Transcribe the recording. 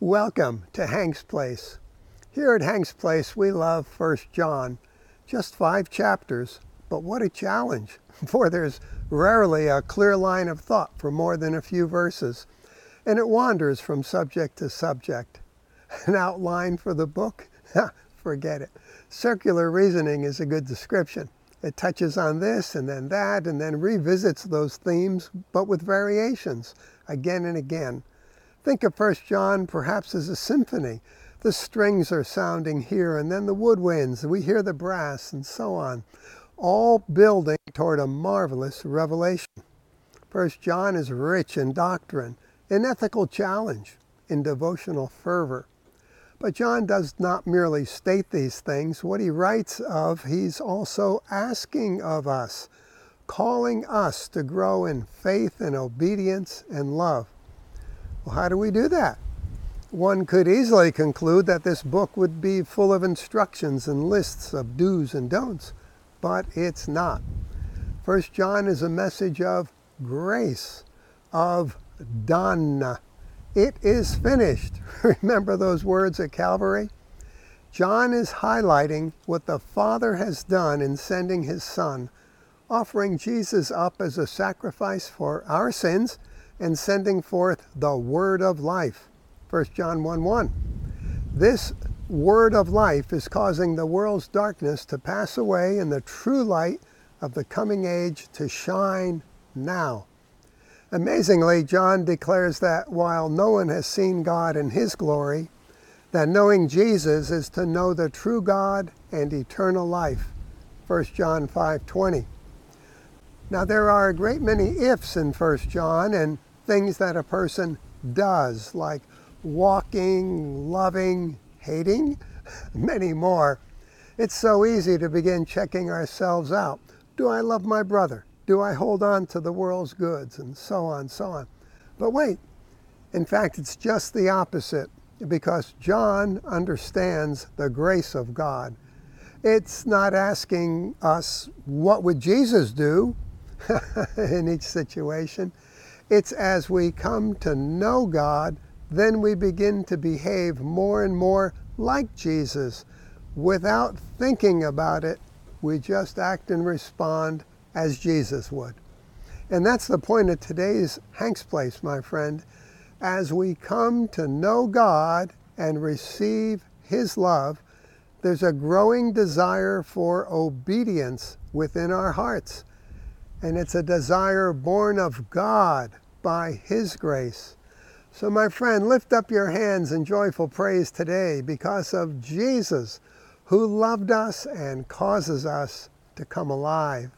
Welcome to Hank's Place. Here at Hank's Place, we love 1 John. Just five chapters, but what a challenge, for there's rarely a clear line of thought for more than a few verses, and it wanders from subject to subject. An outline for the book? Forget it. Circular reasoning is a good description. It touches on this and then that, and then revisits those themes, but with variations, again and again. Think of 1 John perhaps as a symphony. The strings are sounding here, and then the woodwinds, we hear the brass, and so on, all building toward a marvelous revelation. 1 John is rich in doctrine, in ethical challenge, in devotional fervor. But John does not merely state these things. What he writes of, he's also asking of us, calling us to grow in faith and obedience and love. Well, how do we do that? One could easily conclude that this book would be full of instructions and lists of do's and don'ts, but it's not. First John is a message of grace, of done. It is finished. Remember those words at Calvary? John is highlighting what the Father has done in sending his Son, offering Jesus up as a sacrifice for our sins and sending forth the word of life. 1 John 1 1. This word of life is causing the world's darkness to pass away and the true light of the coming age to shine now. Amazingly, John declares that while no one has seen God in his glory, that knowing Jesus is to know the true God and eternal life. 1 John 5:20. Now there are a great many ifs in 1 John and things that a person does, like walking, loving, hating, many more. It's so easy to begin checking ourselves out. Do I love my brother? Do I hold on to the world's goods? And so on, so on. But wait, in fact, it's just the opposite because John understands the grace of God. It's not asking us, what would Jesus do in each situation? It's as we come to know God, then we begin to behave more and more like Jesus. Without thinking about it, we just act and respond as Jesus would. And that's the point of today's Hank's Place, my friend. As we come to know God and receive His love, there's a growing desire for obedience within our hearts. And it's a desire born of God by His grace. So, my friend, lift up your hands in joyful praise today because of Jesus who loved us and causes us to come alive.